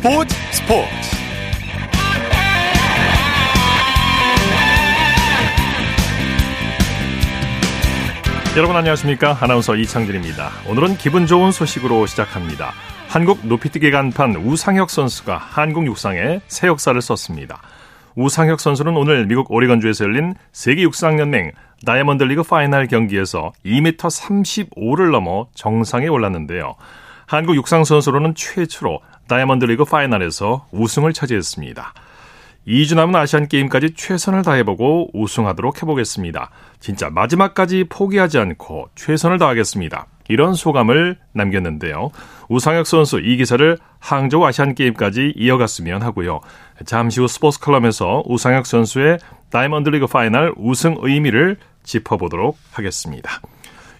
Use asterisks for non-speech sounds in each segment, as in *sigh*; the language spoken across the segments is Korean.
스포츠 스포츠. 여러분 안녕하십니까? 아나운서 이창진입니다. 오늘은 기분 좋은 소식으로 시작합니다. 한국 높이뛰기 간판 우상혁 선수가 한국 육상에 새 역사를 썼습니다. 우상혁 선수는 오늘 미국 오리건주에서 열린 세계 육상연맹 다이아몬드 리그 파이널 경기에서 2m 35를 넘어 정상에 올랐는데요. 한국 육상 선수로는 최초로 다이아몬드 리그 파이널에서 우승을 차지했습니다. 2주 남은 아시안 게임까지 최선을 다해보고 우승하도록 해보겠습니다. 진짜 마지막까지 포기하지 않고 최선을 다하겠습니다. 이런 소감을 남겼는데요. 우상혁 선수 이 기세를 항저우 아시안 게임까지 이어갔으면 하고요. 잠시 후 스포츠 클럽에서 우상혁 선수의 다이아몬드 리그 파이널 우승 의미를 짚어보도록 하겠습니다.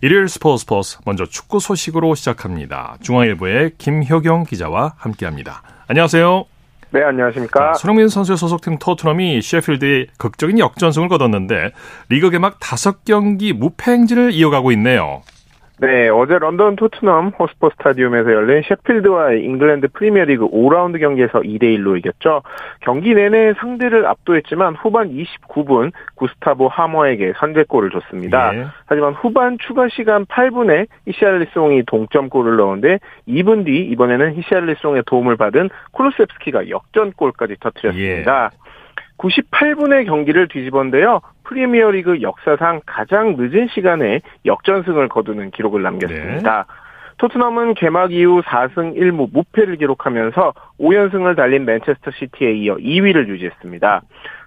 일요일 스포츠 스포츠 먼저 축구 소식으로 시작합니다. 중앙일보의 김효경 기자와 함께합니다. 안녕하세요. 네, 안녕하십니까. 손흥민 선수의 소속팀 토트넘이 셰필드에 극적인 역전승을 거뒀는데 리그 개막 5경기 무패 행진을 이어가고 있네요. 네, 어제 런던 토트넘 호스퍼 스타디움에서 열린 셰필드와의 잉글랜드 프리미어리그 5라운드 경기에서 2대1로 이겼죠. 경기 내내 상대를 압도했지만 후반 29분 구스타보 하머에게 선제골을 줬습니다. 예. 하지만 후반 추가 시간 8분에 히샬리송이 동점골을 넣었는데 2분 뒤 이번에는 히샬리송의 도움을 받은 쿠루셉스키가 역전골까지 터뜨렸습니다. 예. 98분의 경기를 뒤집었는데요. 프리미어리그 역사상 가장 늦은 시간에 역전승을 거두는 기록을 남겼습니다. 네. 토트넘은 개막 이후 4승 1무 무패를 기록하면서 5연승을 달린 맨체스터 시티에 이어 2위를 유지했습니다.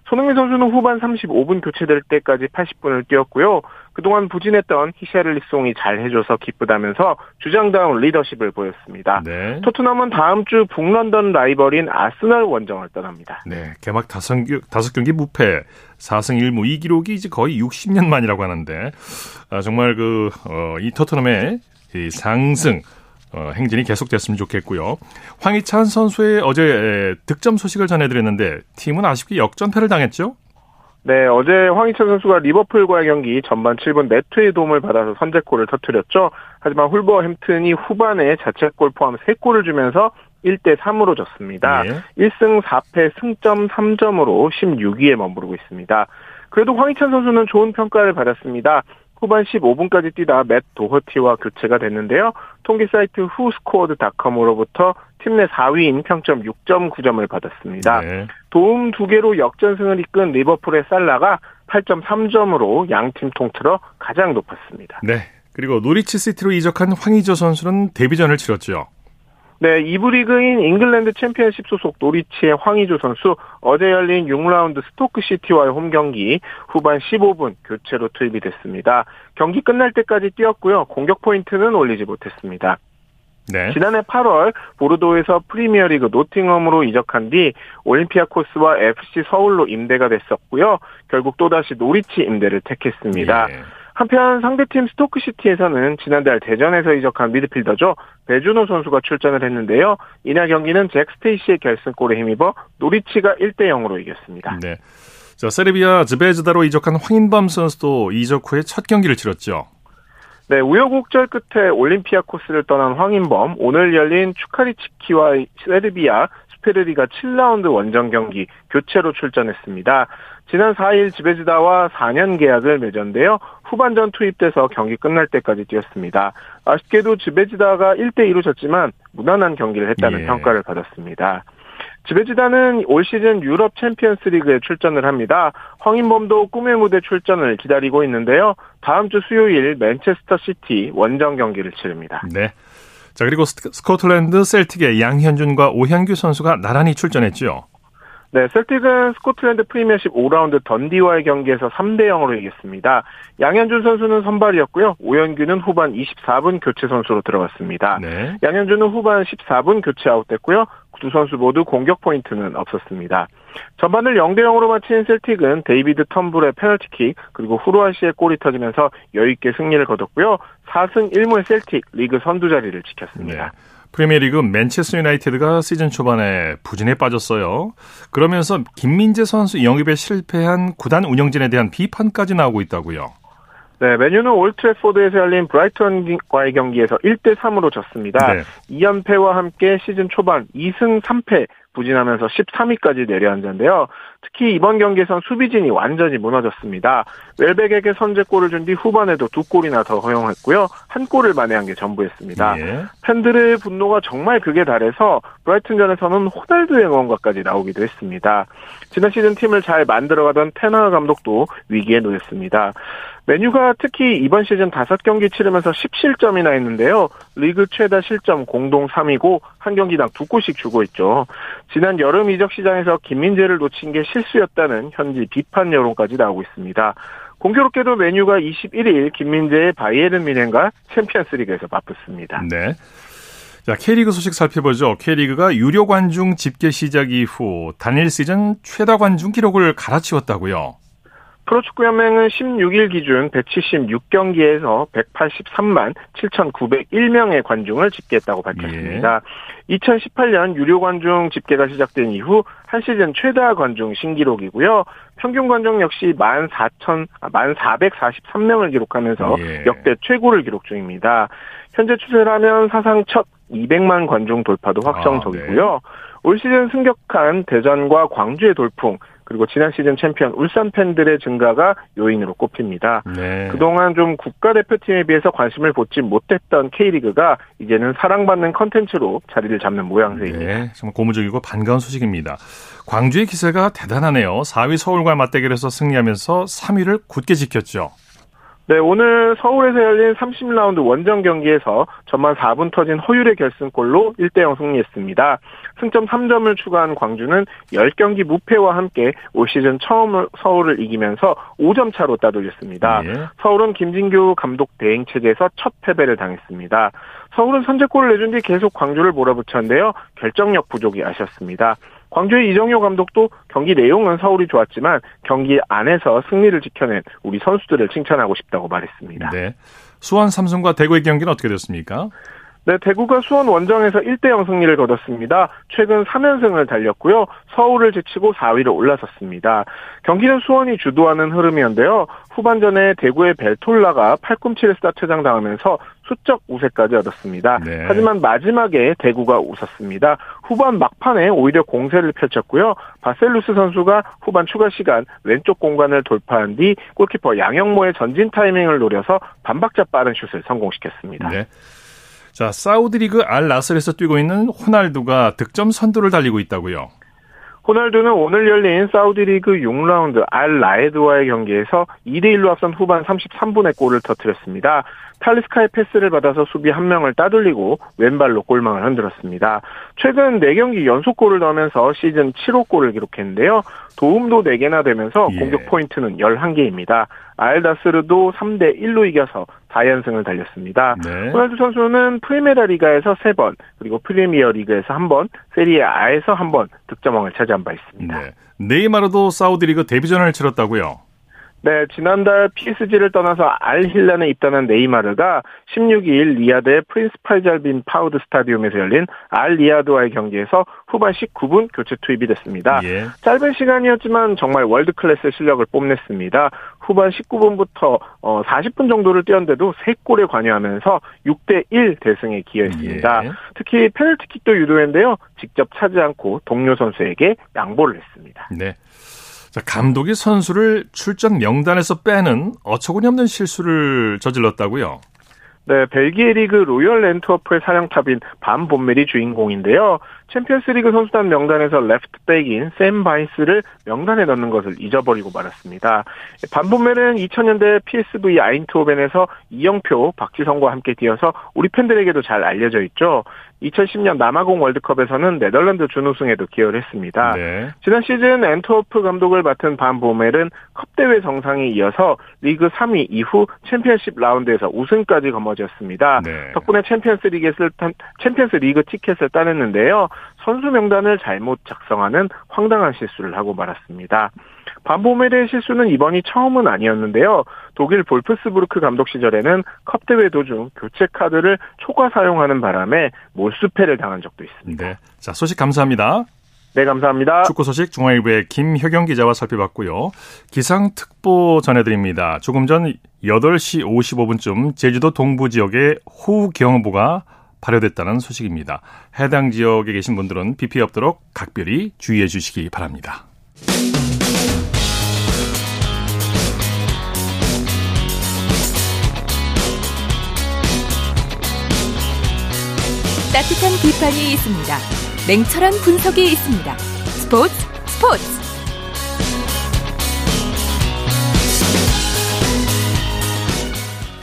손흥민 선수는 후반 35분 교체될 때까지 80분을 뛰었고요. 그동안 부진했던 히샤를리송이 잘 해줘서 기쁘다면서 주장다운 리더십을 보였습니다. 네. 토트넘은 다음 주 북런던 라이벌인 아스널 원정을 떠납니다. 네, 개막 5경기, 5경기 무패, 4승 1무 이 기록이 이제 거의 60년 만이라고 하는데 아, 정말 그 어, 이 토트넘의 이 상승 어, 행진이 계속됐으면 좋겠고요. 황희찬 선수의 어제 득점 소식을 전해드렸는데 팀은 아쉽게 역전패를 당했죠? 네, 어제 황희찬 선수가 리버풀과의 경기 전반 7분 네트의 도움을 받아서 선제골을 터뜨렸죠. 하지만 훌버햄튼이 후반에 자책골 포함 3골을 주면서 1대 3으로 졌습니다. 네. 1승 4패 승점 3점으로 16위에 머무르고 있습니다. 그래도 황희찬 선수는 좋은 평가를 받았습니다. 후반 15분까지 뛰다 맷 도허티와 교체가 됐는데요. 통계 사이트 후스코어드닷컴으로부터 팀 내 4위인 평점 6.9점을 받았습니다. 네. 도움 2개로 역전승을 이끈 리버풀의 살라가 8.3점으로 양팀 통틀어 가장 높았습니다. 네. 그리고 노리치 시티로 이적한 황의조 선수는 데뷔전을 치렀죠. 네, 2부 리그인 잉글랜드 챔피언십 소속 노리치의 황의조 선수 어제 열린 6라운드 스토크 시티와의 홈 경기 후반 15분 교체로 투입이 됐습니다. 경기 끝날 때까지 뛰었고요. 공격 포인트는 올리지 못했습니다. 네. 지난해 8월 보르도에서 프리미어리그 노팅엄으로 이적한 뒤 올림피아코스와 FC 서울로 임대가 됐었고요. 결국 또다시 노리치 임대를 택했습니다. 예. 한편 상대팀 스토크시티에서는 지난달 대전에서 이적한 미드필더죠. 배준호 선수가 출전을 했는데요. 이날 경기는 잭 스테이시의 결승골에 힘입어 노리치가 1대 0으로 이겼습니다. 네. 자, 세르비아 즈베즈다로 이적한 황인범 선수도 이적 후에 첫 경기를 치렀죠. 네, 우여곡절 끝에 올림피아코스를 떠난 황인범, 오늘 열린 추카리치키와 세르비아 수페르리가 7라운드 원정 경기 교체로 출전했습니다. 지난 4일 즈베즈다와 4년 계약을 맺었는데요. 후반전 투입돼서 경기 끝날 때까지 뛰었습니다. 아쉽게도 즈베즈다가 1대2로 졌지만 무난한 경기를 했다는 예. 평가를 받았습니다. 즈베즈다는 올 시즌 유럽 챔피언스 리그에 출전을 합니다. 황인범도 꿈의 무대 출전을 기다리고 있는데요. 다음 주 수요일 맨체스터 시티 원정 경기를 치릅니다. 네. 자, 그리고 스코틀랜드 셀틱의 양현준과 오현규 선수가 나란히 출전했죠. 네, 셀틱은 스코틀랜드 프리미어십 5라운드 던디와의 경기에서 3대 0으로 이겼습니다. 양현준 선수는 선발이었고요. 오현규는 후반 24분 교체 선수로 들어갔습니다. 네. 양현준은 후반 14분 교체 아웃됐고요. 두 선수 모두 공격 포인트는 없었습니다. 전반을 0대 0으로 마친 셀틱은 데이비드 텀블의 페널티킥 그리고 후루하시의 골이 터지면서 여유 있게 승리를 거뒀고요. 4승 1무의 셀틱 리그 선두 자리를 지켰습니다. 네. 프리미어리그 맨체스터 유나이티드가 시즌 초반에 부진에 빠졌어요. 그러면서 김민재 선수 영입에 실패한 구단 운영진에 대한 비판까지 나오고 있다고요. 네, 맨유는 올드 트래퍼드에서 열린 브라이턴과의 경기에서 1대 3으로 졌습니다. 네. 2연패와 함께 시즌 초반 2승 3패 부진하면서 13위까지 내려앉았는데요. 특히 이번 경기에선 수비진이 완전히 무너졌습니다. 웰백에게 선제골을 준 뒤 후반에도 두 골이나 더 허용했고요. 한 골을 만회한 게 전부였습니다. 예. 팬들의 분노가 정말 극에 달해서 브라이튼전에서는 호날두 의 응원가까지 나오기도 했습니다. 지난 시즌 팀을 잘 만들어가던 테나 감독도 위기에 놓였습니다. 메뉴가 특히 이번 시즌 5경기 치르면서 10실점이나 했는데요. 리그 최다 실점 공동 3위고 한 경기당 두 골씩 주고 있죠. 지난 여름 이적 시장에서 김민재를 놓친 게 실수였다는 현지 비판 여론까지 나오고 있습니다. 공교롭게도 맨유가 21일 김민재의 바이에른 뮌헨과 챔피언스 리그에서 맞붙습니다. 네. 자, K리그 소식 살펴보죠. K리그가 유료 관중 집계 시작 이후 단일 시즌 최다 관중 기록을 갈아치웠다고요. 프로축구연맹은 16일 기준 176경기에서 183만 7,901명의 관중을 집계했다고 밝혔습니다. 예. 2018년 유료 관중 집계가 시작된 이후 한 시즌 최다 관중 신기록이고요. 평균 관중 역시 14,000, 1,443명을 기록하면서 예. 역대 최고를 기록 중입니다. 현재 추세라면 사상 첫 200만 관중 돌파도 확정적이고요. 아, 네. 올 시즌 승격한 대전과 광주의 돌풍, 그리고 지난 시즌 챔피언 울산 팬들의 증가가 요인으로 꼽힙니다. 네. 그동안 좀 국가대표팀에 비해서 관심을 보지 못했던 K리그가 이제는 사랑받는 컨텐츠로 자리를 잡는 모양새입니다. 네, 정말 고무적이고 반가운 소식입니다. 광주의 기세가 대단하네요. 4위 서울과 맞대결에서 승리하면서 3위를 굳게 지켰죠. 네, 오늘 서울에서 열린 30라운드 원정 경기에서 전반 4분 터진 허율의 결승골로 1대0 승리했습니다. 승점 3점을 추가한 광주는 10경기 무패와 함께 올 시즌 처음 서울을 이기면서 5점 차로 따돌렸습니다. 예. 서울은 김진규 감독 대행 체제에서 첫 패배를 당했습니다. 서울은 선제골을 내준 뒤 계속 광주를 몰아붙였는데요. 결정력 부족이 아셨습니다. 광주의 이정효 감독도 경기 내용은 서울이 좋았지만 경기 안에서 승리를 지켜낸 우리 선수들을 칭찬하고 싶다고 말했습니다. 네. 수원 삼성과 대구의 경기는 어떻게 됐습니까? 네, 대구가 수원 원정에서 1대0 승리를 거뒀습니다. 최근 3연승을 달렸고요. 서울을 제치고 4위로 올라섰습니다. 경기는 수원이 주도하는 흐름이었는데요. 후반전에 대구의 벨톨라가 팔꿈치를 스타트장 당하면서 수적 우세까지 얻었습니다. 네. 하지만 마지막에 대구가 웃었습니다. 후반 막판에 오히려 공세를 펼쳤고요. 바셀루스 선수가 후반 추가 시간 왼쪽 공간을 돌파한 뒤 골키퍼 양영모의 전진 타이밍을 노려서 반박자 빠른 슛을 성공시켰습니다. 네. 자, 사우디리그 알 나스르에서 뛰고 있는 호날두가 득점 선두를 달리고 있다고요. 호날두는 오늘 열린 사우디리그 6라운드 알 라에드와의 경기에서 2대 1로 앞선 후반 33분에 골을 터뜨렸습니다. 탈리스카의 패스를 받아서 수비 한 명을 따돌리고 왼발로 골망을 흔들었습니다. 최근 4경기 연속 골을 넣으면서 시즌 7호 골을 기록했는데요. 도움도 4개나 되면서 예. 공격 포인트는 11개입니다. 알나스르도 3대 1로 이겨서 4연승을 달렸습니다. 네. 호날두 선수는 프리메라 리가에서 3번, 그리고 프리미어 리그에서 1번, 세리에 A에서 1번 득점왕을 차지한 바 있습니다. 네. 네이마르도 사우디 리그 데뷔전을 치렀다고요? 네, 지난달 PSG를 떠나서 알힐랄에 입단한 네이마르가 16일 리야드의 프린스 파이살 빈 파흐드 스타디움에서 열린 알 리야드와의 경기에서 후반 19분 교체 투입이 됐습니다. 예. 짧은 시간이었지만 정말 월드 클래스의 실력을 뽐냈습니다. 후반 19분부터 40분 어, 정도를 뛰었는데도 3골에 관여하면서 6대 1 대승에 기여했습니다. 예. 특히 페널티킥도 유도했는데요. 직접 차지 않고 동료 선수에게 양보를 했습니다. 네. 자, 감독이 선수를 출전 명단에서 빼는 어처구니없는 실수를 저질렀다고요? 네, 벨기에 리그 로열 렌트워프의 사령탑인 반 본멜이 주인공인데요. 챔피언스리그 선수단 명단에서 레프트백인 샘 바이스를 명단에 넣는 것을 잊어버리고 말았습니다. 반본멜은 2000년대 PSV 아인트호벤에서 이영표, 박지성과 함께 뛰어서 우리 팬들에게도 잘 알려져 있죠. 2010년 남아공 월드컵에서는 네덜란드 준우승에도 기여를 했습니다. 네. 지난 시즌 앤트워프 감독을 맡은 반 보멜은 컵대회 정상에 이어서 리그 3위 이후 챔피언십 라운드에서 우승까지 거머쥐었습니다. 네. 덕분에 챔피언스 리그를 챔피언스 리그 티켓을 따냈는데요. 선수 명단을 잘못 작성하는 황당한 실수를 하고 말았습니다. 반보멜의 실수는 이번이 처음은 아니었는데요. 독일 볼프스부르크 감독 시절에는 컵 대회 도중 교체 카드를 초과 사용하는 바람에 몰수패를 당한 적도 있습니다. 네. 자, 소식 감사합니다. 네, 감사합니다. 축구 소식 중앙일보의 김효경 기자와 살펴봤고요. 기상특보 전해드립니다. 조금 전 8시 55분쯤 제주도 동부 지역에 호우경보가 발효됐다는 소식입니다. 해당 지역에 계신 분들은 비 피해 없도록 각별히 주의해 주시기 바랍니다. 따뜻한 비판이 있습니다. 냉철한 분석이 있습니다. 스포츠 스포츠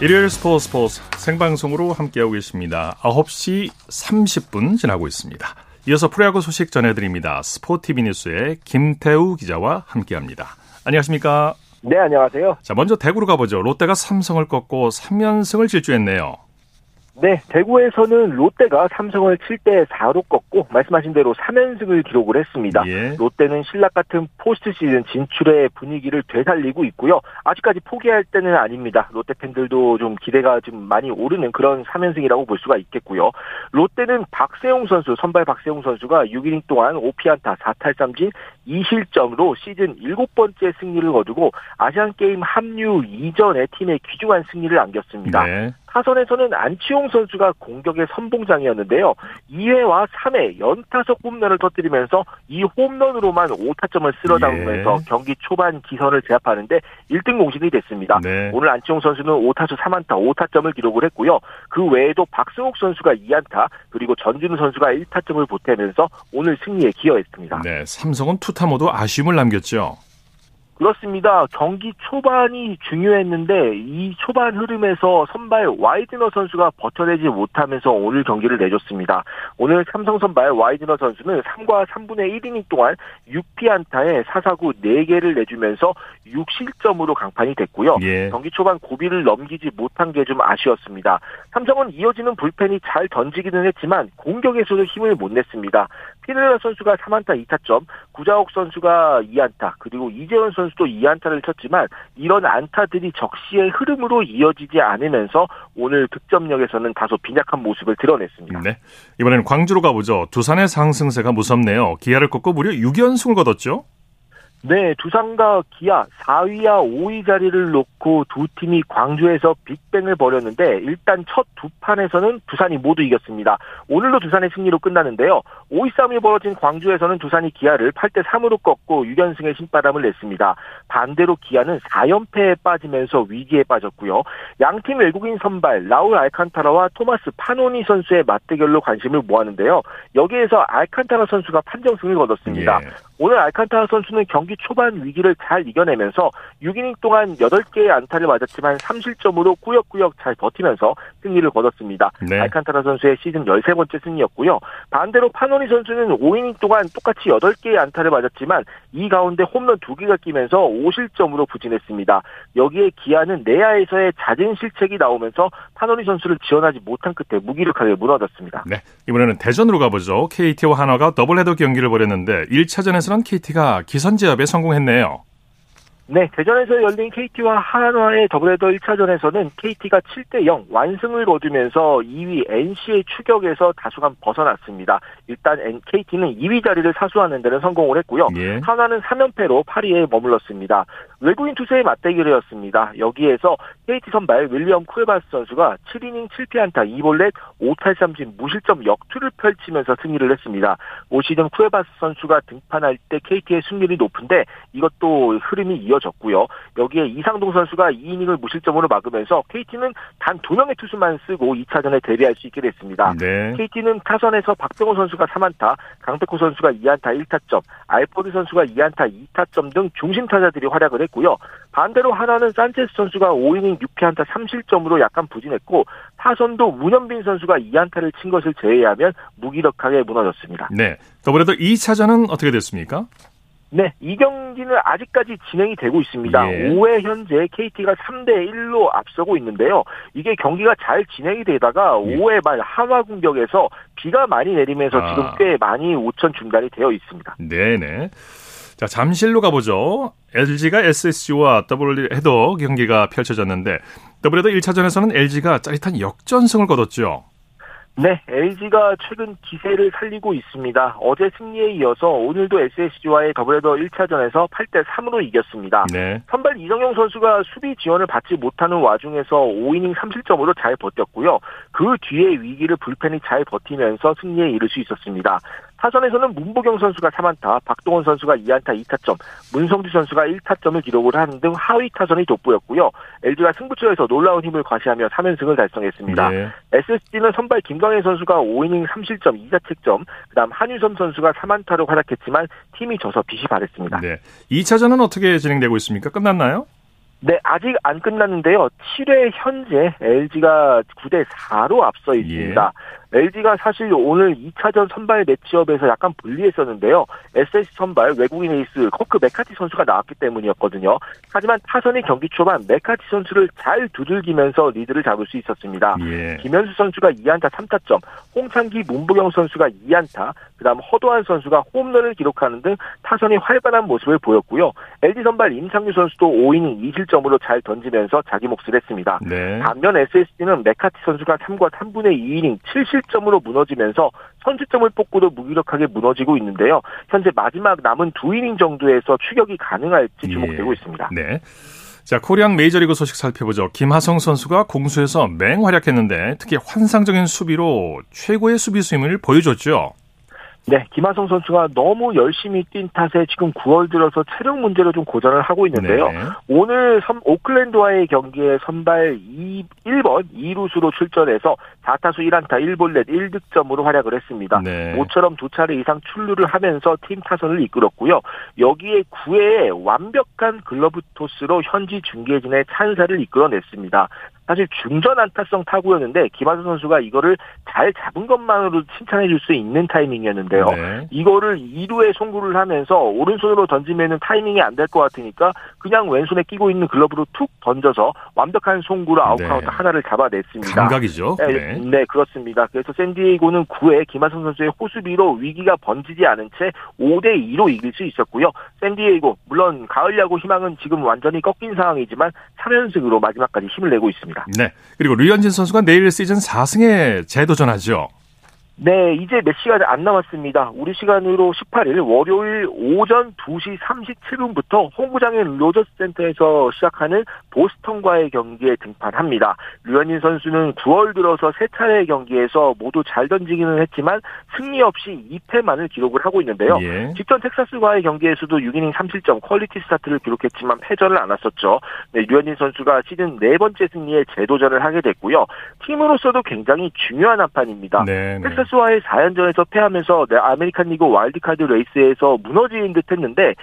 일요일 스포츠 스포츠 생방송으로 함께하고 계십니다. 9시 30분 지나고 있습니다. 이어서 프로야구 소식 전해드립니다. 스포티비 뉴스의 김태우 기자와 함께합니다. 안녕하십니까? 네, 안녕하세요. 자, 먼저 대구로 가보죠. 롯데가 삼성을 꺾고 3연승을 질주했네요. 네, 대구에서는 롯데가 삼성을 7대 4로 꺾고 말씀하신 대로 3연승을 기록을 했습니다. 예. 롯데는 실낱같은 포스트 시즌 진출의 분위기를 되살리고 있고요. 아직까지 포기할 때는 아닙니다. 롯데 팬들도 좀 기대가 좀 많이 오르는 그런 3연승이라고 볼 수가 있겠고요. 롯데는 박세웅 선수, 선발 박세웅 선수가 6이닝 동안 5피안타 4탈삼진 2실점으로 시즌 7번째 승리를 거두고 아시안 게임 합류 이전에 팀의 귀중한 승리를 안겼습니다. 네. 타선에서는 안치홍 선수가 공격의 선봉장이었는데요. 2회와 3회 연타석 홈런을 터뜨리면서 이 홈런으로만 5타점을 쓸어 담으면서 예. 경기 초반 기선을 제압하는데 1등 공신이 됐습니다. 네. 오늘 안치홍 선수는 5타수 3안타 5타점을 기록을 했고요. 그 외에도 박승욱 선수가 2안타 그리고 전준우 선수가 1타점을 보태면서 오늘 승리에 기여했습니다. 네. 삼성은 투타 모두 아쉬움을 남겼죠. 그렇습니다. 경기 초반이 중요했는데 이 초반 흐름에서 선발 와이드너 선수가 버텨내지 못하면서 오늘 경기를 내줬습니다. 오늘 삼성 선발 와이드너 선수는 3과 3분의 1이닝 동안 6피안타에 사사구 4개를 내주면서 6실점으로 강판이 됐고요. 예. 경기 초반 고비를 넘기지 못한 게 좀 아쉬웠습니다. 삼성은 이어지는 불펜이 잘 던지기는 했지만 공격에서도 힘을 못 냈습니다. 피넬라 선수가 3안타 2타점, 구자옥 선수가 2안타, 그리고 이재원 선수도 2안타를 쳤지만 이런 안타들이 적시의 흐름으로 이어지지 않으면서 오늘 득점력에서는 다소 빈약한 모습을 드러냈습니다. 네. 이번에는 광주로 가보죠. 두산의 상승세가 무섭네요. 기아를 꺾고 무려 6연승을 거뒀죠. 네, 두산과 기아 4위와 5위 자리를 놓고 두 팀이 광주에서 빅뱅을 벌였는데 일단 첫 두 판에서는 두산이 모두 이겼습니다. 오늘도 두산의 승리로 끝나는데요. 5위 싸움이 벌어진 광주에서는 두산이 기아를 8대 3으로 꺾고 6연승의 신바람을 냈습니다. 반대로 기아는 4연패에 빠지면서 위기에 빠졌고요. 양팀 외국인 선발 라울 알칸타라와 토마스 파노니 선수의 맞대결로 관심을 모았는데요. 여기에서 알칸타라 선수가 판정승을 거뒀습니다. 예. 오늘 알칸타라 선수는 경기 초반 위기를 잘 이겨내면서 6이닝 동안 8개의 안타를 맞았지만 3실점으로 꾸역꾸역 잘 버티면서 승리를 거뒀습니다. 네. 알칸타라 선수의 시즌 13번째 승리였고요. 반대로 파노니 선수는 5이닝 동안 똑같이 8개의 안타를 맞았지만 이 가운데 홈런 2개가 끼면서 5실점으로 부진했습니다. 여기에 기아는 내야에서의 잦은 실책이 나오면서 파노니 선수를 지원하지 못한 끝에 무기력하게 무너졌습니다. 네. 이번에는 대전으로 가보죠. KT와 한화가 더블헤더 경기를 벌였는데 1차전에서는 KT가 기선제압에 성공했네요. 네, 대전에서 열린 KT와 한화의 더블헤더 1차전에서는 KT가 7대 0 완승을 거두면서 2위 NC의 추격에서 다소간 벗어났습니다. 일단 KT는 2위 자리를 사수하는 데는 성공을 했고요. 예. 한화는 3연패로 8위에 머물렀습니다. 외국인 투수의 맞대결이었습니다. 여기에서 KT 선발 윌리엄 쿠에바스 선수가 7이닝 7피안타 2볼넷 5탈삼진 무실점 역투를 펼치면서 승리를 했습니다. 올 시즌 쿠에바스 선수가 등판할 때 KT의 승률이 높은데 이것도 흐름이 이어 졌고요. 여기에 이상동 선수가 2이닝을 무실점으로 막으면서 KT는 단 두 명의 투수만 쓰고 2차전에 대비할 수 있게 됐습니다. 네. KT는 타선에서 박병호 선수가 3안타, 강백호 선수가 2안타 1타점, 알포드 선수가 2안타 2타점 등 중심 타자들이 활약을 했고요. 반대로 하나는 산체스 선수가 5이닝 6피안타 3실점으로 약간 부진했고 타선도 문현빈 선수가 2안타를 친 것을 제외하면 무기력하게 무너졌습니다. 네. 더블헤더 2차전은 어떻게 됐습니까? 네, 이 경기는 아직까지 진행이 되고 있습니다. 예. 5회 현재 KT가 3대 1로 앞서고 있는데요. 이게 경기가 잘 진행이 되다가 예. 5회 말 한화 공격에서 비가 많이 내리면서 아. 지금 꽤 많이 우천 중단이 되어 있습니다. 네네. 자, 잠실로 가보죠. LG가 SSG와 더블헤더 경기가 펼쳐졌는데 더블헤더 1차전에서는 LG가 짜릿한 역전승을 거뒀죠. 네, LG가 최근 기세를 살리고 있습니다. 어제 승리에 이어서 오늘도 SSG와의 더블헤더 1차전에서 8대 3으로 이겼습니다. 네. 선발 이정용 선수가 수비 지원을 받지 못하는 와중에서 5이닝 3실점으로 잘 버텼고요. 그 뒤에 위기를 불펜이 잘 버티면서 승리에 이를 수 있었습니다. 타선에서는 문보경 선수가 3안타, 박동원 선수가 2안타 2타점, 문성주 선수가 1타점을 기록을 하는 등 하위 타선이 돋보였고요. LG가 승부처에서 놀라운 힘을 과시하며 3연승을 달성했습니다. 네. SSG는 선발 김광현 선수가 5이닝 3실점 2자책점, 그다음 한유섬 선수가 3안타로 활약했지만 팀이 져서 빛이 발했습니다. 네. 2차전은 어떻게 진행되고 있습니까? 끝났나요? 네, 아직 안 끝났는데요. 7회 현재 LG가 9대 4로 앞서 있습니다. LG가 사실 오늘 2차전 선발 매치업에서 약간 불리했었는데요. SSG 선발 외국인 에이스 커크 맥카티 선수가 나왔기 때문이었거든요. 하지만 타선이 경기 초반 맥카티 선수를 잘 두들기면서 리드를 잡을 수 있었습니다. 예. 김현수 선수가 2안타 3타점, 홍창기 문보경 선수가 2안타, 그다음 허도환 선수가 홈런을 기록하는 등 타선이 활발한 모습을 보였고요. LG 선발 임상규 선수도 5이닝 2실점으로 잘 던지면서 자기 몫을 했습니다. 네. 반면 SSG는 메카티 선수가 3과 3분의 2이닝 7실 점으로 무너지면서 선취점을 뽑고도 무기력하게 무너지고 있는데요. 현재 마지막 남은 2이닝 정도에서 추격이 가능할지 주목되고 예. 있습니다. 네. 자, 코리안 메이저리그 소식 살펴보죠. 김하성 선수가 공수에서 맹활약했는데 특히 환상적인 수비로 최고의 수비수임을 보여줬죠. 네, 김하성 선수가 너무 열심히 뛴 탓에 지금 9월 들어서 체력 문제로 좀 고전을 하고 있는데요. 네. 오늘 선- 오클랜드와의 경기에 선발 2, 1번 2루수로 출전해서 4타수 1안타 1볼넷 1득점으로 활약을 했습니다. 네. 모처럼 두 차례 이상 출루를 하면서 팀 타선을 이끌었고요. 여기에 9회에 완벽한 글러브 토스로 현지 중계진의 찬사를 이끌어냈습니다. 사실 중전 안타성 타구였는데 김하성 선수가 이거를 잘 잡은 것만으로 칭찬해 줄 수 있는 타이밍이었는데요. 네. 이거를 2루에 송구를 하면서 오른손으로 던지면은 타이밍이 안 될 것 같으니까 그냥 왼손에 끼고 있는 글러브로 툭 던져서 완벽한 송구로 아웃카운트 네. 하나를 잡아냈습니다. 감각이죠. 네, 네. 네, 그렇습니다. 그래서 샌디에이고는 9회 김하성 선수의 호수비로 위기가 번지지 않은 채 5대 2로 이길 수 있었고요. 샌디에이고 물론 가을 야구 희망은 지금 완전히 꺾인 상황이지만 3연승으로 마지막까지 힘을 내고 있습니다. 네. 그리고 류현진 선수가 내일 시즌 4승에 재도전하죠. 네, 이제 몇 시간 안 남았습니다. 우리 시간으로 18일 월요일 오전 2시 37분부터 홈구장인 로저스 센터에서 시작하는 보스턴과의 경기에 등판합니다. 류현진 선수는 9월 들어서 세 차례 경기에서 모두 잘 던지기는 했지만 승리 없이 2패만을 기록을 하고 있는데요. 예. 직전 텍사스과의 경기에서도 6이닝 3실점 퀄리티 스타트를 기록했지만 패전을 안았었죠. 네, 류현진 선수가 시즌 네 번째 승리에 재도전을 하게 됐고요. 팀으로서도 굉장히 중요한 한판입니다. 네. 네. 텍사스와의 4연전에서 패하면서 네, 아메리칸 리그 와일드카드 레이스에서 무너지는 듯 했는데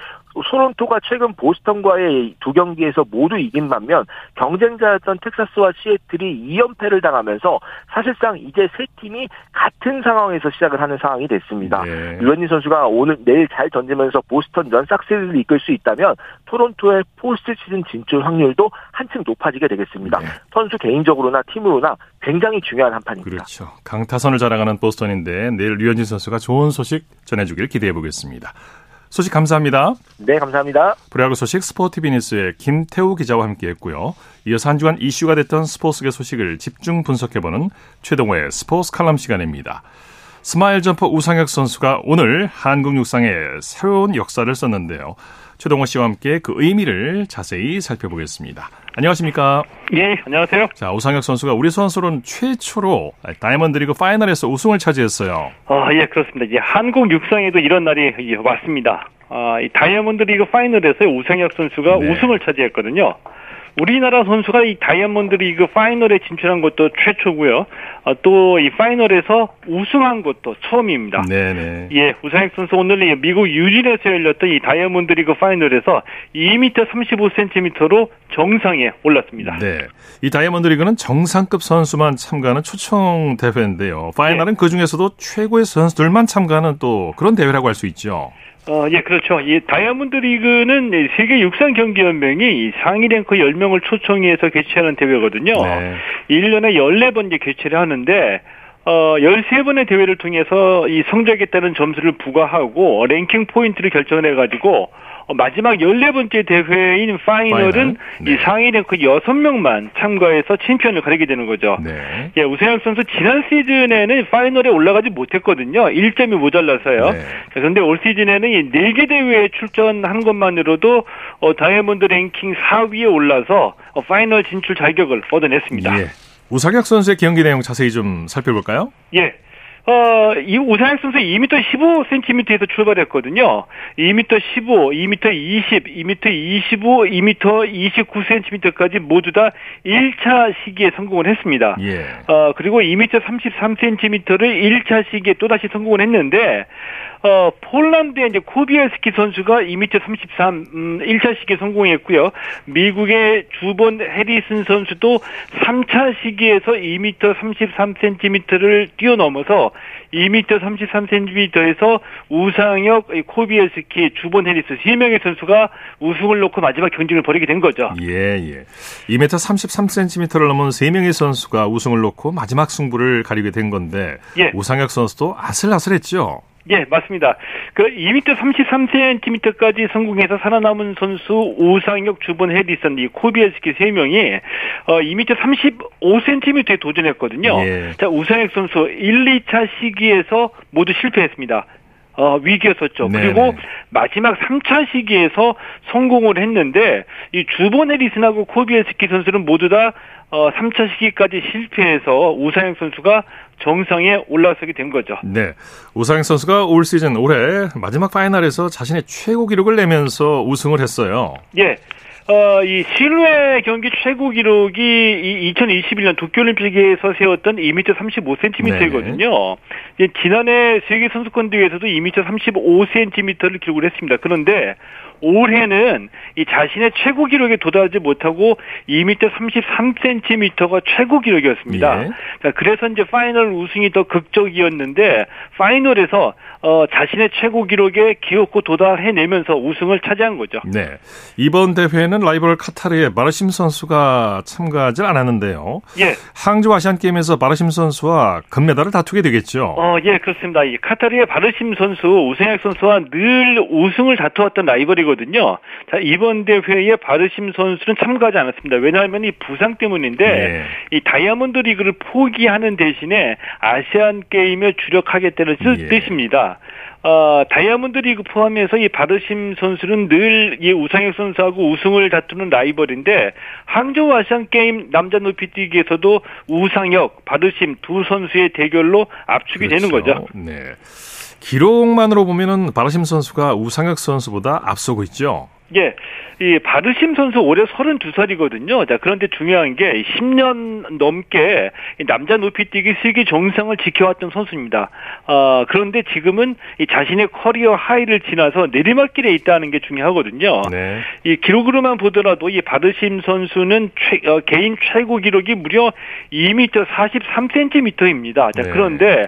토론토가 최근 보스턴과의 두 경기에서 모두 이긴 반면 경쟁자였던 텍사스와 시애틀이 2연패를 당하면서 사실상 이제 세 팀이 같은 상황에서 시작을 하는 상황이 됐습니다. 네. 류현진 선수가 오늘 내일 잘 던지면서 보스턴전 싹쓸이를 이끌 수 있다면 토론토의 포스트 시즌 진출 확률도 한층 높아지게 되겠습니다. 네. 선수 개인적으로나 팀으로나 굉장히 중요한 한 판입니다. 그렇죠. 강타선을 자랑하는 보스턴인데 내일 류현진 선수가 좋은 소식 전해주길 기대해 보겠습니다. 소식 감사합니다. 네, 감사합니다. 프로야구 소식 스포티비 뉴스의 김태우 기자와 함께했고요. 이어서 한 주간 이슈가 됐던 스포츠계 소식을 집중 분석해보는 최동호의 스포츠 칼럼 시간입니다. 스마일 점퍼 우상혁 선수가 오늘 한국 육상에 새로운 역사를 썼는데요. 최동호 씨와 함께 그 의미를 자세히 살펴보겠습니다. 안녕하십니까? 예, 안녕하세요. 자, 우상혁 선수가 우리 선수로는 최초로 다이아몬드 리그 파이널에서 우승을 차지했어요. 아, 예, 그렇습니다. 이제 한국 육상에도 이런 날이 예, 왔습니다. 아, 이 다이아몬드 리그 파이널에서 우상혁 선수가 네. 우승을 차지했거든요. 우리나라 선수가 이 다이아몬드 리그 파이널에 진출한 것도 최초고요. 아, 또이 파이널에서 우승한 것도 처음입니다. 네네. 예, 우상혁 선수 오늘 이 미국 유진에서 열렸던 이 다이아몬드 리그 파이널에서 2m 35cm로 정상에 올랐습니다. 네. 이 다이아몬드 리그는 정상급 선수만 참가하는 초청 대회인데요. 파이널은 그 중에서도 최고의 선수들만 참가하는 또 그런 대회라고 할 수 있죠. 어, 예, 그렇죠. 이 다이아몬드 리그는 이 세계 육상 경기 연맹이 이 상위 랭커 10명을 초청해서 개최하는 대회거든요. 네. 1년에 14번 이제 개최를 하는데 어, 13번의 대회를 통해서 이 성적에 따른 점수를 부과하고 랭킹 포인트를 결정을 해 가지고 어, 마지막 14번째 대회인 파이널은 파이널? 네. 이 상위 랭크 6명만 참가해서 챔피언을 가리게 되는 거죠. 네. 예, 우상혁 선수 지난 시즌에는 파이널에 올라가지 못했거든요. 1점이 모자라서요. 네. 자, 그런데 올 시즌에는 이 4개 대회에 출전한 것만으로도 어, 다이아몬드 랭킹 4위에 올라서 어, 파이널 진출 자격을 얻어냈습니다. 예. 우상혁 선수의 경기 내용 자세히 좀 살펴볼까요? 예. 어, 이 오상혁 선수 2m 15cm에서 출발했거든요. 2m 15, 2m 20, 2m 25, 2m 29cm까지 모두 다 1차 시기에 성공을 했습니다. 예. 어, 그리고 2m 33cm를 1차 시기에 또다시 성공을 했는데, 어, 폴란드의 이제 코비엘스키 선수가 2m 33, 음, 1차 시기에 성공했고요. 미국의 주본 해리슨 선수도 3차 시기에서 2m 33cm를 뛰어넘어서 2m 33cm에서 우상혁, 코비엘스키, 주본 해리스 3명의 선수가 우승을 놓고 마지막 경쟁을 벌이게 된 거죠. 예, 예. 2m 33cm를 넘은 3명의 선수가 우승을 놓고 마지막 승부를 가리게 된 건데 예. 우상혁 선수도 아슬아슬했죠. 예, 맞습니다. 그 2m 33cm까지 성공해서 살아남은 선수 우상혁, 주본 해리슨, 이 코비에스키 세 명이 어 2m 35cm에 도전했거든요. 예. 자, 우상혁 선수 1, 2차 시기에서 모두 실패했습니다. 어, 위기였었죠. 네네. 그리고 마지막 3차 시기에서 성공을 했는데 이 주본 해리슨하고 코비에스키 선수는 모두 다 어, 3차 시기까지 실패해서 우상혁 선수가 정상에 올라서게 된 거죠. 네. 우상혁 선수가 올 시즌 올해 마지막 파이널에서 자신의 최고 기록을 내면서 우승을 했어요. 예. 어, 이 실외 경기 최고 기록이 이 2021년 도쿄올림픽에서 세웠던 2m 35cm이거든요. 예, 지난해 세계 선수권 대회에서도 2m 35cm를 기록을 했습니다. 그런데 올해는 이 자신의 최고 기록에 도달하지 못하고 2m 33cm가 최고 기록이었습니다. 예. 자, 그래서 이제 파이널 우승이 더 극적이었는데 파이널에서 어, 자신의 최고 기록에 기어코 도달해내면서 우승을 차지한 거죠. 네. 이번 대회는 라이벌 카타르의 바르심 선수가 참가하지 않았는데요. 예. 항저우 아시안 게임에서 바르심 선수와 금메달을 다투게 되겠죠. 어, 예, 그렇습니다. 이 카타르의 바르심 선수, 우상혁 선수와 늘 우승을 다투었던 라이벌이거든요. 자, 이번 대회에 바르심 선수는 참가하지 않았습니다. 왜냐하면 이 부상 때문인데, 네. 이 다이아몬드 리그를 포기하는 대신에 아시안 게임에 주력하겠다는 뜻- 예. 뜻입니다. 어, 다이아몬드 리그 포함해서 이 바르심 선수는 늘 이 우상혁 선수하고 우승을 다투는 라이벌인데 항저우 아시안 게임 남자 높이뛰기에서도 우상혁, 바르심 두 선수의 대결로 압축이 되는 거죠. 네. 기록만으로 보면은 바르심 선수가 우상혁 선수보다 앞서고 있죠. 예. 이 바르심 선수 올해 32살이거든요. 자, 그런데 중요한 게 10년 넘게 이 남자 높이뛰기 세계 정상을 지켜왔던 선수입니다. 어, 그런데 지금은 이 자신의 커리어 하이를 지나서 내리막길에 있다는 게 중요하거든요. 네. 이 기록으로만 보더라도 이 바르심 선수는 최- 어, 개인 최고 기록이 무려 2m 43cm입니다. 자, 네. 그런데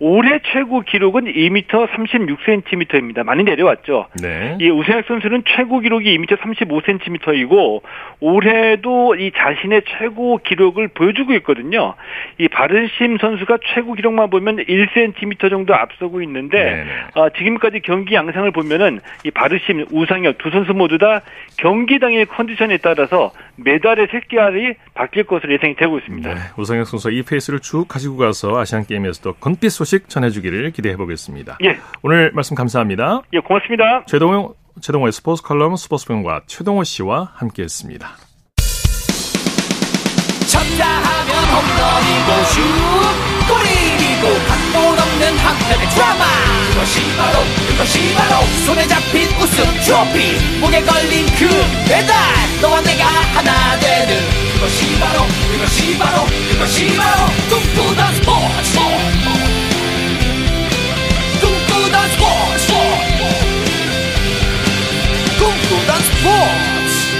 올해 최고 기록은 2m 36cm입니다. 많이 내려왔죠. 네. 이 우승혁 선수는 최고 기록이 2m 35cm이고 올해도 이 자신의 최고 기록을 보여주고 있거든요. 이 바른심 선수가 최고 기록만 보면 1cm 정도 앞서고 있는데 네네. 아, 지금까지 경기 양상을 보면은 이 바르심, 우상혁 두 선수 모두 다 경기 당일 컨디션에 따라서 메달의 색깔이 바뀔 것으로 예상이 되고 있습니다. 네. 우상혁 선수 이 페이스를 쭉 가지고 가서 아시안 게임에서도 건빛 소식 전해주기를 기대해 보겠습니다. 예, 오늘 말씀 감사합니다. 예, 고맙습니다. 최동호 최동호의 스포츠 칼럼 스포츠 평과 최동호 씨와 함께했습니다. 쳤다 하면 홈런이고 슛 골이고 각본 없는 한편의 드라마 그것이 바로 그것이 바로 손에 잡힌 우승 트로피 목에 걸린 그 배달 너와 내가 하나 되는 그것이 바로 그것이 바로 그것이 바로 꿈꾸던 스포츠 꿈꾸던 스포츠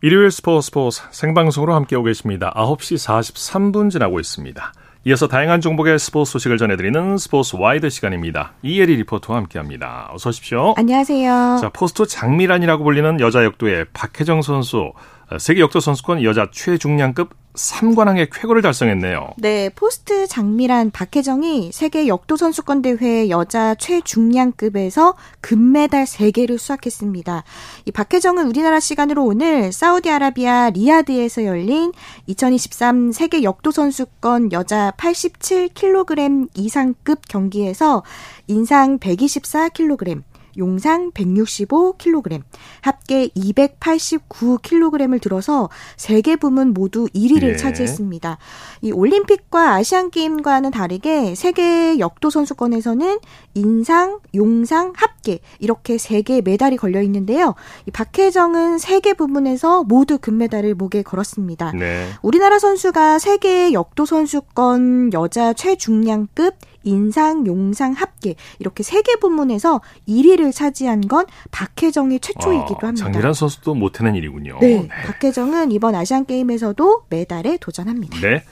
일요일 스포츠 스포츠 생방송으로 함께하고 계십니다. 9시 43분 지나고 있습니다. 이어서 다양한 종목의 스포츠 소식을 전해드리는 스포츠 와이드 시간입니다. 이혜리 리포터와 함께합니다. 어서 오십시오. 안녕하세요. 자, 포스트 장미란이라고 불리는 여자 역도의 박혜정 선수, 어, 세계 역도 선수권 여자 최중량급 3관왕의 쾌거를 달성했네요. 네, 포스트 장미란 박혜정이 세계 역도 선수권 대회 여자 최중량급에서 금메달 3개를 수확했습니다. 이 박혜정은 우리나라 시간으로 오늘 사우디아라비아 리야드에서 열린 2023 세계 역도 선수권 여자 87kg 이상급 경기에서 인상 124kg, 용상 165kg, 합계 289kg을 들어서 세 개 부문 모두 1위를 예. 차지했습니다. 이 올림픽과 아시안 게임과는 다르게 세계 역도 선수권에서는 인상, 용상, 합계 이렇게 세개 메달이 걸려 있는데요. 이 박혜정은 세 개 부문에서 모두 금메달을 목에 걸었습니다. 네. 우리나라 선수가 세계 역도 선수권 여자 최중량급 인상, 용상, 합계 이렇게 세 개 부문에서 1위를 차지한 건 박혜정이 최초이기도 아, 합니다. 장미란 선수도 못해낸 일이군요. 네, 박혜정은 이번 아시안 게임에서도 메달에 도전합니다. 네.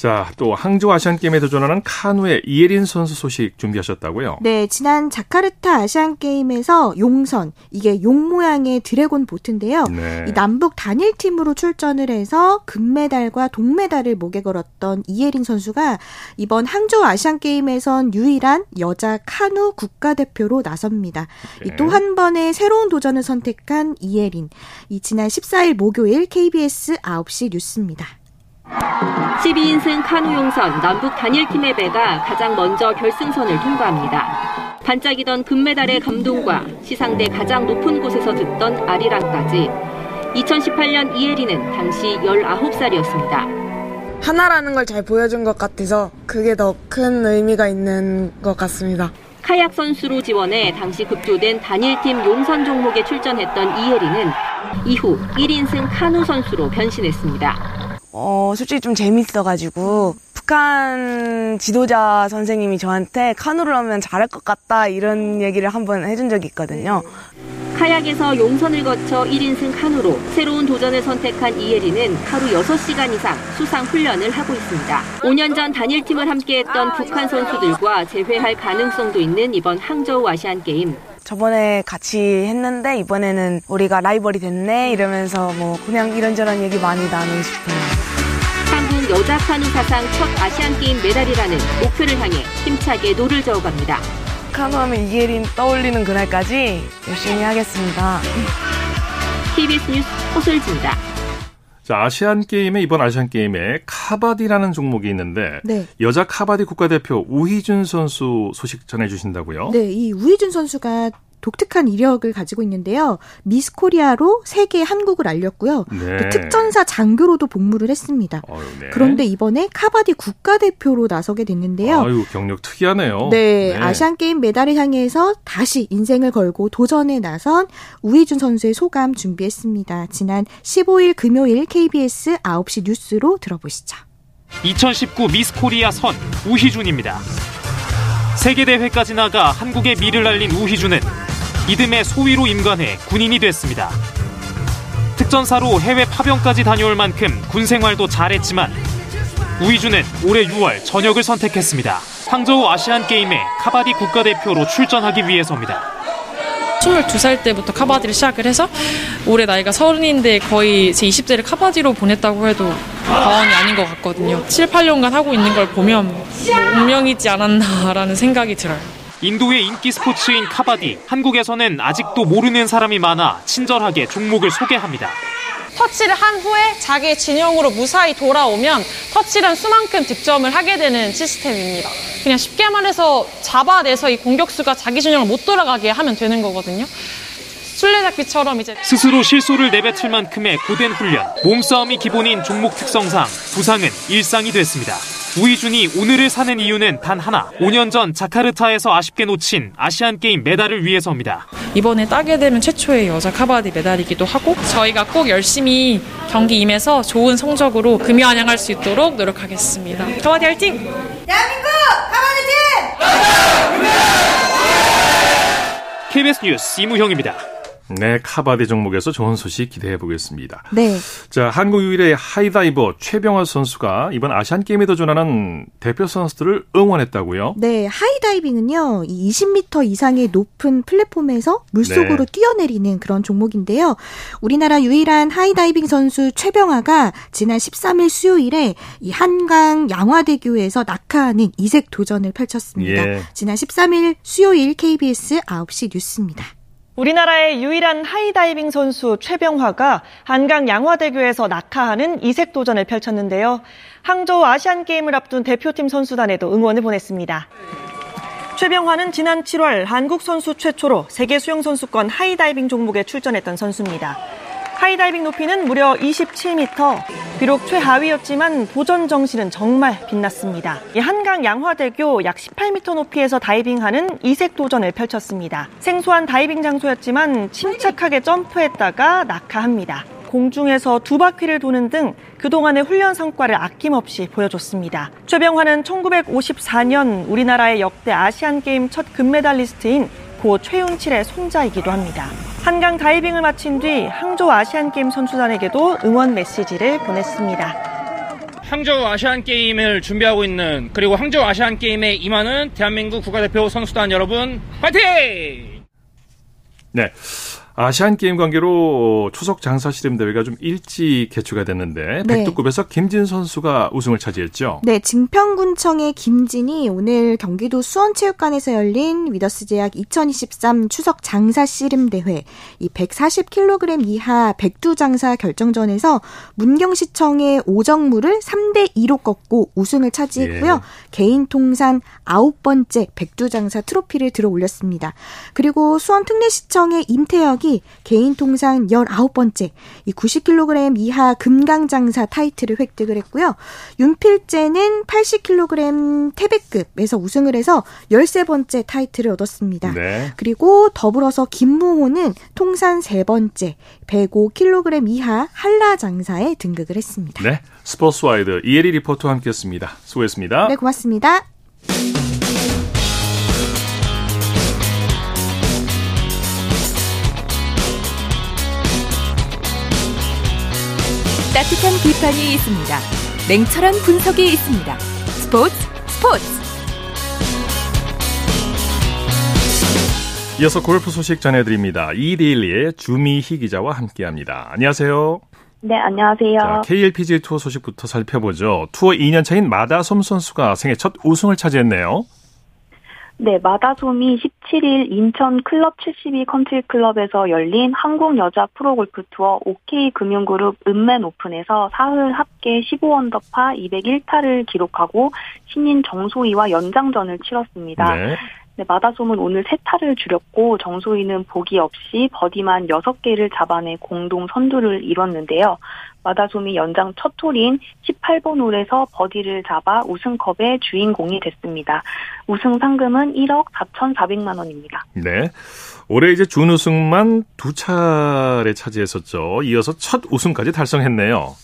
자, 또 항저우 아시안 게임에 도전하는 카누의 이예린 선수 소식 준비하셨다고요? 네, 지난 자카르타 아시안 게임에서 용선 이게 용 모양의 드래곤 보트인데요. 네. 이 남북 단일 팀으로 출전을 해서 금메달과 동메달을 목에 걸었던 이예린 선수가 이번 항저우 아시안 게임에선 유일한 여자 카누 국가대표로 나섭니다. 네. 또한 번의 새로운 도전을 선택한 이예린. 이 지난 14일 목요일 KBS 9시 뉴스입니다. 12인승 카누 용선 남북 단일팀의 배가 가장 먼저 결승선을 통과합니다. 반짝이던 금메달의 감동과 시상대 가장 높은 곳에서 듣던 아리랑까지 2018년 이혜리는 당시 19살이었습니다. 하나라는 걸 잘 보여준 것 같아서 그게 더 큰 의미가 있는 것 같습니다. 카약 선수로 지원해 당시 급조된 단일팀 용선 종목에 출전했던 이혜리는 이후 1인승 카누 선수로 변신했습니다. 어, 솔직히 좀 재밌어가지고 북한 지도자 선생님이 저한테 카누를 하면 잘할 것 같다 이런 얘기를 한번 해준 적이 있거든요. 카약에서 용선을 거쳐 1인승 카누로 새로운 도전을 선택한 이혜리는 하루 6시간 이상 수상 훈련을 하고 있습니다. 5년 전 단일팀을 함께했던 북한 선수들과 재회할 가능성도 있는 이번 항저우 아시안 게임. 저번에 같이 했는데 이번에는 우리가 라이벌이 됐네 이러면서 뭐 그냥 이런저런 얘기 많이 나누고 싶어요. 한국 여자 카누 사상 첫 아시안 게임 메달이라는 목표를 향해 힘차게 노를 저어갑니다. 카누 하면 이예린 떠올리는 그날까지 열심히 하겠습니다. *laughs* KBS 뉴스 허솔지입니다. 자, 아시안 게임에 이번 아시안 게임에 카바디라는 종목이 있는데 네. 여자 카바디 국가대표 우희준 선수 소식 전해 주신다고요? 네, 이 우희준 선수가 독특한 이력을 가지고 있는데요. 미스 코리아로 세계 한국을 알렸고요. 네. 또 특전사 장교로도 복무를 했습니다. 어휴, 네. 그런데 이번에 카바디 국가대표로 나서게 됐는데요. 아유, 경력 특이하네요. 네, 아시안 게임 메달을 향해서 다시 인생을 걸고 도전에 나선 우희준 선수의 소감 준비했습니다. 지난 15일 금요일 KBS 9시 뉴스로 들어보시죠. 2019 미스 코리아 선 우희준입니다. 세계대회까지 나가 한국의 미를 알린 우희준은 이듬해 소위로 임관해 군인이 됐습니다. 특전사로 해외 파병까지 다녀올 만큼 군 생활도 잘했지만 우희준은 올해 6월 전역을 선택했습니다. 항저우 아시안 게임에 카바디 국가대표로 출전하기 위해서입니다. 22살 때부터 카바디를 시작을 해서 올해 나이가 서른인데 거의 제 20대를 카바디로 보냈다고 해도 과언이 아닌 것 같거든요. 7, 8년간 하고 있는 걸 보면 뭐 운명이지 않았나라는 생각이 들어요. 인도의 인기 스포츠인 카바디. 한국에서는 아직도 모르는 사람이 많아 친절하게 종목을 소개합니다. 터치를 한 후에 자기의 진영으로 무사히 돌아오면 터치란 수만큼 득점을 하게 되는 시스템입니다. 그냥 쉽게 말해서 잡아내서 이 공격수가 자기 진영을 못 돌아가게 하면 되는 거거든요. 술래잡기처럼 이제 스스로 실수를 내뱉을 만큼의 고된 훈련, 몸싸움이 기본인 종목 특성상 부상은 일상이 됐습니다. 우희준이 오늘을 사는 이유는 단 하나. 5년 전 자카르타에서 아쉽게 놓친 아시안 게임 메달을 위해서입니다. 이번에 따게 되면 최초의 여자 카바디 메달이기도 하고 저희가 꼭 열심히 경기 임해서 좋은 성적으로 금의환향할 수 있도록 노력하겠습니다. 카바디 화이팅! 대한민국 카바디 팀! KBS 뉴스 이무형입니다. 네, 카바디 종목에서 좋은 소식 기대해 보겠습니다. 네. 자, 한국 유일의 하이다이버 최병화 선수가 이번 아시안 게임에 도전하는 대표 선수들을 응원했다고요? 네, 하이다이빙은요, 이 20m 이상의 높은 플랫폼에서 물속으로 네. 뛰어내리는 그런 종목인데요. 우리나라 유일한 하이다이빙 선수 최병화가 지난 13일 수요일에 이 한강 양화대교에서 낙하하는 이색 도전을 펼쳤습니다. 예. 지난 13일 수요일 KBS 9시 뉴스입니다. 우리나라의 유일한 하이다이빙 선수 최병화가 한강 양화대교에서 낙하하는 이색 도전을 펼쳤는데요. 항저우 아시안 게임을 앞둔 대표팀 선수단에도 응원을 보냈습니다. 최병화는 지난 7월 한국 선수 최초로 세계 수영 선수권 하이다이빙 종목에 출전했던 선수입니다. 하이다이빙 높이는 무려 27m. 비록 최하위였지만 도전 정신은 정말 빛났습니다. 이 한강 양화대교 약 18m 높이에서 다이빙하는 이색 도전을 펼쳤습니다. 생소한 다이빙 장소였지만 침착하게 점프했다가 낙하합니다. 공중에서 두 바퀴를 도는 등 그동안의 훈련 성과를 아낌없이 보여줬습니다. 최병화는 1954년 우리나라의 역대 아시안게임 첫 금메달리스트인 고 최윤칠의 손자이기도 합니다. 한강 다이빙을 마친 뒤 항저우 아시안게임 선수단에게도 응원 메시지를 보냈습니다. 항저우 아시안 게임을 준비하고 있는 그리고 항저우 아시안 게임에 임하는 대한민국 국가대표 선수단 여러분 파이팅! 네. 아시안 게임 관계로 추석 장사 씨름 대회가 좀 일찍 개최가 됐는데 네. 백두급에서 김진 선수가 우승을 차지했죠. 네, 증평군청의 김진이 오늘 경기도 수원체육관에서 열린 위더스 제약 2023 추석 장사 씨름 대회 이 140kg 이하 백두 장사 결정전에서 문경시청의 오정무를 3대 2로 꺾고 우승을 차지했고요. 예. 개인 통산 아홉 번째 백두 장사 트로피를 들어 올렸습니다. 그리고 수원 특례시청의 임태혁 이 개인 통상 19번째 이 90kg 이하 금강장사 타이틀을 획득을 했고요. 윤필재는 80kg 태백급에서 우승을 해서 13번째 타이틀을 얻었습니다. 네. 그리고 더불어서 김무호는 통산 3번째 105kg 이하 한라장사에 등극을 했습니다. 네. 스포츠와이드 이혜리 리포터와 함께했습니다. 수고했습니다. 네, 고맙습니다. 따뜻한 비판이 있습니다. 냉철한 분석이 있습니다. 스포츠 스포츠 이어서 골프 소식 전해드립니다. 이데일리의 주미희 기자와 함께합니다. 안녕하세요. 네, 안녕하세요. 자, KLPGA 투어 소식부터 살펴보죠. 투어 2년 차인 마다솜 선수가 생애 첫 우승을 차지했네요. 네, 마다솜이 17일 인천 클럽 72 컨트리 클럽에서 열린 한국 여자 프로 골프 투어 OK 금융그룹 읏맨 오픈에서 사흘 합계 15언더파 201타를 기록하고 신인 정소희와 연장전을 치렀습니다. 네. 네, 마다솜은 오늘 세 타를 줄였고 정소희는 보기 없이 버디만 6개를 잡아내 공동 선두를 이뤘는데요. 마다솜이 연장 첫 홀인 18번 홀에서 버디를 잡아 우승컵의 주인공이 됐습니다. 우승 상금은 1억 4,400만 원입니다. 네. 올해 이제 준우승만 두 차례 차지했었죠. 이어서 첫 우승까지 달성했네요.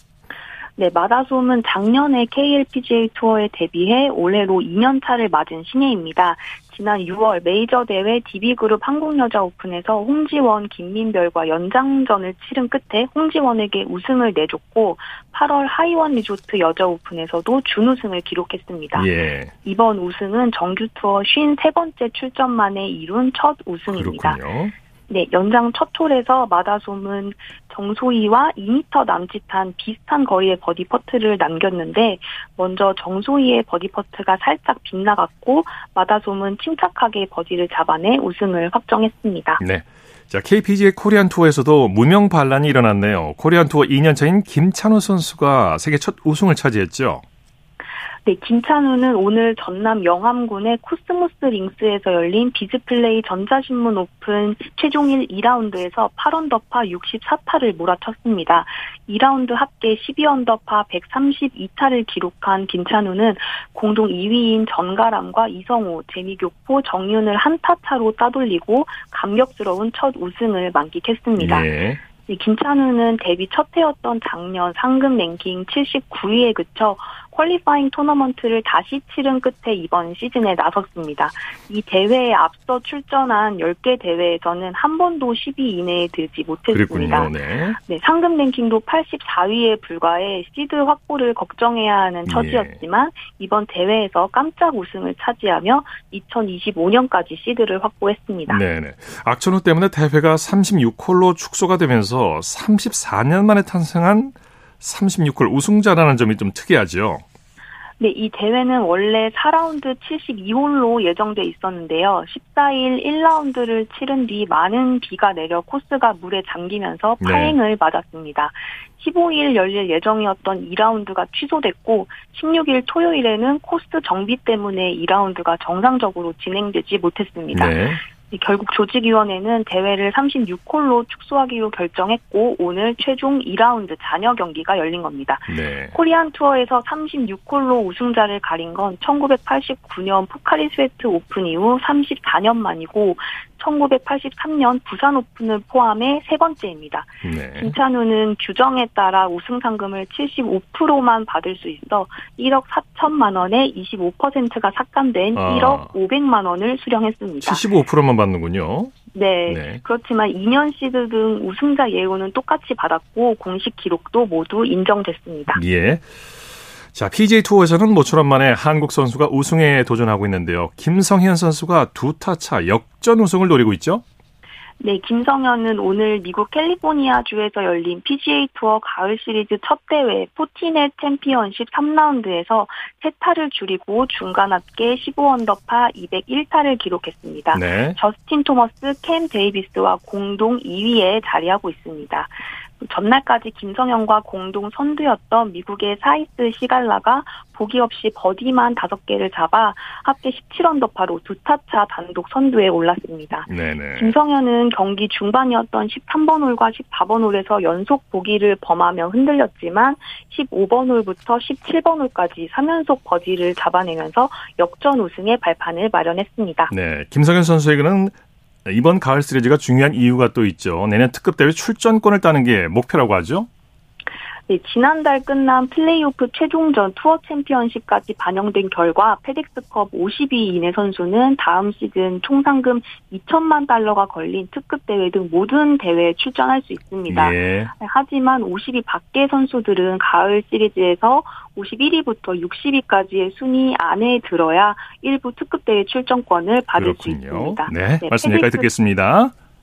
네, 마다솜은 작년에 KLPGA 투어에 데뷔해 올해로 2년 차를 맞은 신예입니다. 지난 6월 메이저 대회 DB그룹 한국여자 오픈에서 홍지원, 김민별과 연장전을 치른 끝에 홍지원에게 우승을 내줬고 8월 하이원 리조트 여자 오픈에서도 준우승을 기록했습니다. 예. 이번 우승은 정규 투어 53번째 출전 만에 이룬 첫 우승입니다. 그렇군요. 네, 연장 첫 홀에서 마다솜은 정소이와 2m 남짓한 비슷한 거리의 버디 퍼트를 남겼는데 먼저 정소이의 버디 퍼트가 살짝 빗나갔고 마다솜은 침착하게 버디를 잡아내 우승을 확정했습니다. 네. 자, KPGA 코리안 투어에서도 무명 반란이 일어났네요. 코리안 투어 2년 차인 김찬우 선수가 생애 첫 우승을 차지했죠. 네, 김찬우는 오늘 전남 영암군의 코스모스 링스에서 열린 비즈플레이 전자신문 오픈 최종일 2라운드에서 8언더파 64타를 몰아쳤습니다. 2라운드 합계 12언더파 132타를 기록한 김찬우는 공동 2위인 전가람과 이성호, 재미교포, 정윤을 한타 차로 따돌리고 감격스러운 첫 우승을 만끽했습니다. 예. 네, 김찬우는 데뷔 첫 해였던 작년 상금 랭킹 79위에 그쳐 qualifying 토너먼트를 다시 치른 끝에 이번 시즌에 나섰습니다. 이 대회에 앞서 출전한 10개 대회에서는 한 번도 10위 이내에 들지 못했습니다. 네. 네, 상금 랭킹도 84위에 불과해 시드 확보를 걱정해야 하는 예. 처지였지만 이번 대회에서 깜짝 우승을 차지하며 2025년까지 시드를 확보했습니다. 네네. 악천후 때문에 대회가 36홀로 축소가 되면서 34년 만에 탄생한 36홀 우승자라는 점이 좀 특이하죠. 네, 이 대회는 원래 4라운드 72홀로 예정돼 있었는데요. 14일 1라운드를 치른 뒤 많은 비가 내려 코스가 물에 잠기면서 네. 파행을 맞았습니다. 15일 열릴 예정이었던 2라운드가 취소됐고 16일 토요일에는 코스 정비 때문에 2라운드가 정상적으로 진행되지 못했습니다. 네. 이 결국 조직위원회는 대회를 36홀로 축소하기로 결정했고 오늘 최종 2라운드 잔여 경기가 열린 겁니다. 네. 코리안 투어에서 36홀로 우승자를 가린 건 1989년 포카리 스웨트 오픈 이후 34년 만이고 1983년 부산 오픈을 포함해 세 번째입니다. 네. 김찬우는 규정에 따라 우승 상금을 75%만 받을 수 있어 1억 4천만 원에 25%가 삭감된 아. 1억 500만 원을 수령했습니다. 75%만 받는군요. 네. 네. 그렇지만 2년 시드 등 우승자 예우는 똑같이 받았고 공식 기록도 모두 인정됐습니다. 예. 자, PJ 투어에서는 모처럼 만에 한국 선수가 우승에 도전하고 있는데요. 김성현 선수가 두 타차 역전 우승을 노리고 있죠? 네, 김성현은 오늘 미국 캘리포니아주에서 열린 PGA 투어 가을 시리즈 첫 대회 포티넷 챔피언십 3라운드에서 세 타를 줄이고 중간 합계 15언더파 201타를 기록했습니다. 네. 저스틴 토머스, 캠 데이비스와 공동 2위에 자리하고 있습니다. 전날까지 김성현과 공동 선두였던 미국의 사히스 티갈라가 보기 없이 버디만 5개를 잡아 합계 17언더파로 두 타차 단독 선두에 올랐습니다. 네네. 김성현은 경기 중반이었던 13번 홀과 14번 홀에서 연속 보기를 범하며 흔들렸지만 15번 홀부터 17번 홀까지 3연속 버디를 잡아내면서 역전 우승의 발판을 마련했습니다. 네. 김성현 선수에게는 이번 가을 시리즈가 중요한 이유가 또 있죠. 내년 특급 대회 출전권을 따는 게 목표라고 하죠? 네, 지난달 끝난 플레이오프 최종전 투어 챔피언십까지 반영된 결과 페덱스컵 50위 이내 선수는 다음 시즌 총 상금 2천만 달러가 걸린 특급 대회 등 모든 대회에 출전할 수 있습니다. 예. 하지만 50위 밖의 선수들은 가을 시리즈에서 51위부터 60위까지의 순위 안에 들어야 일부 특급 대회 출전권을 받을 수 있습니다. 네. 말씀 여기까지 듣겠습니다.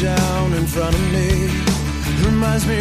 down in front of me, reminds me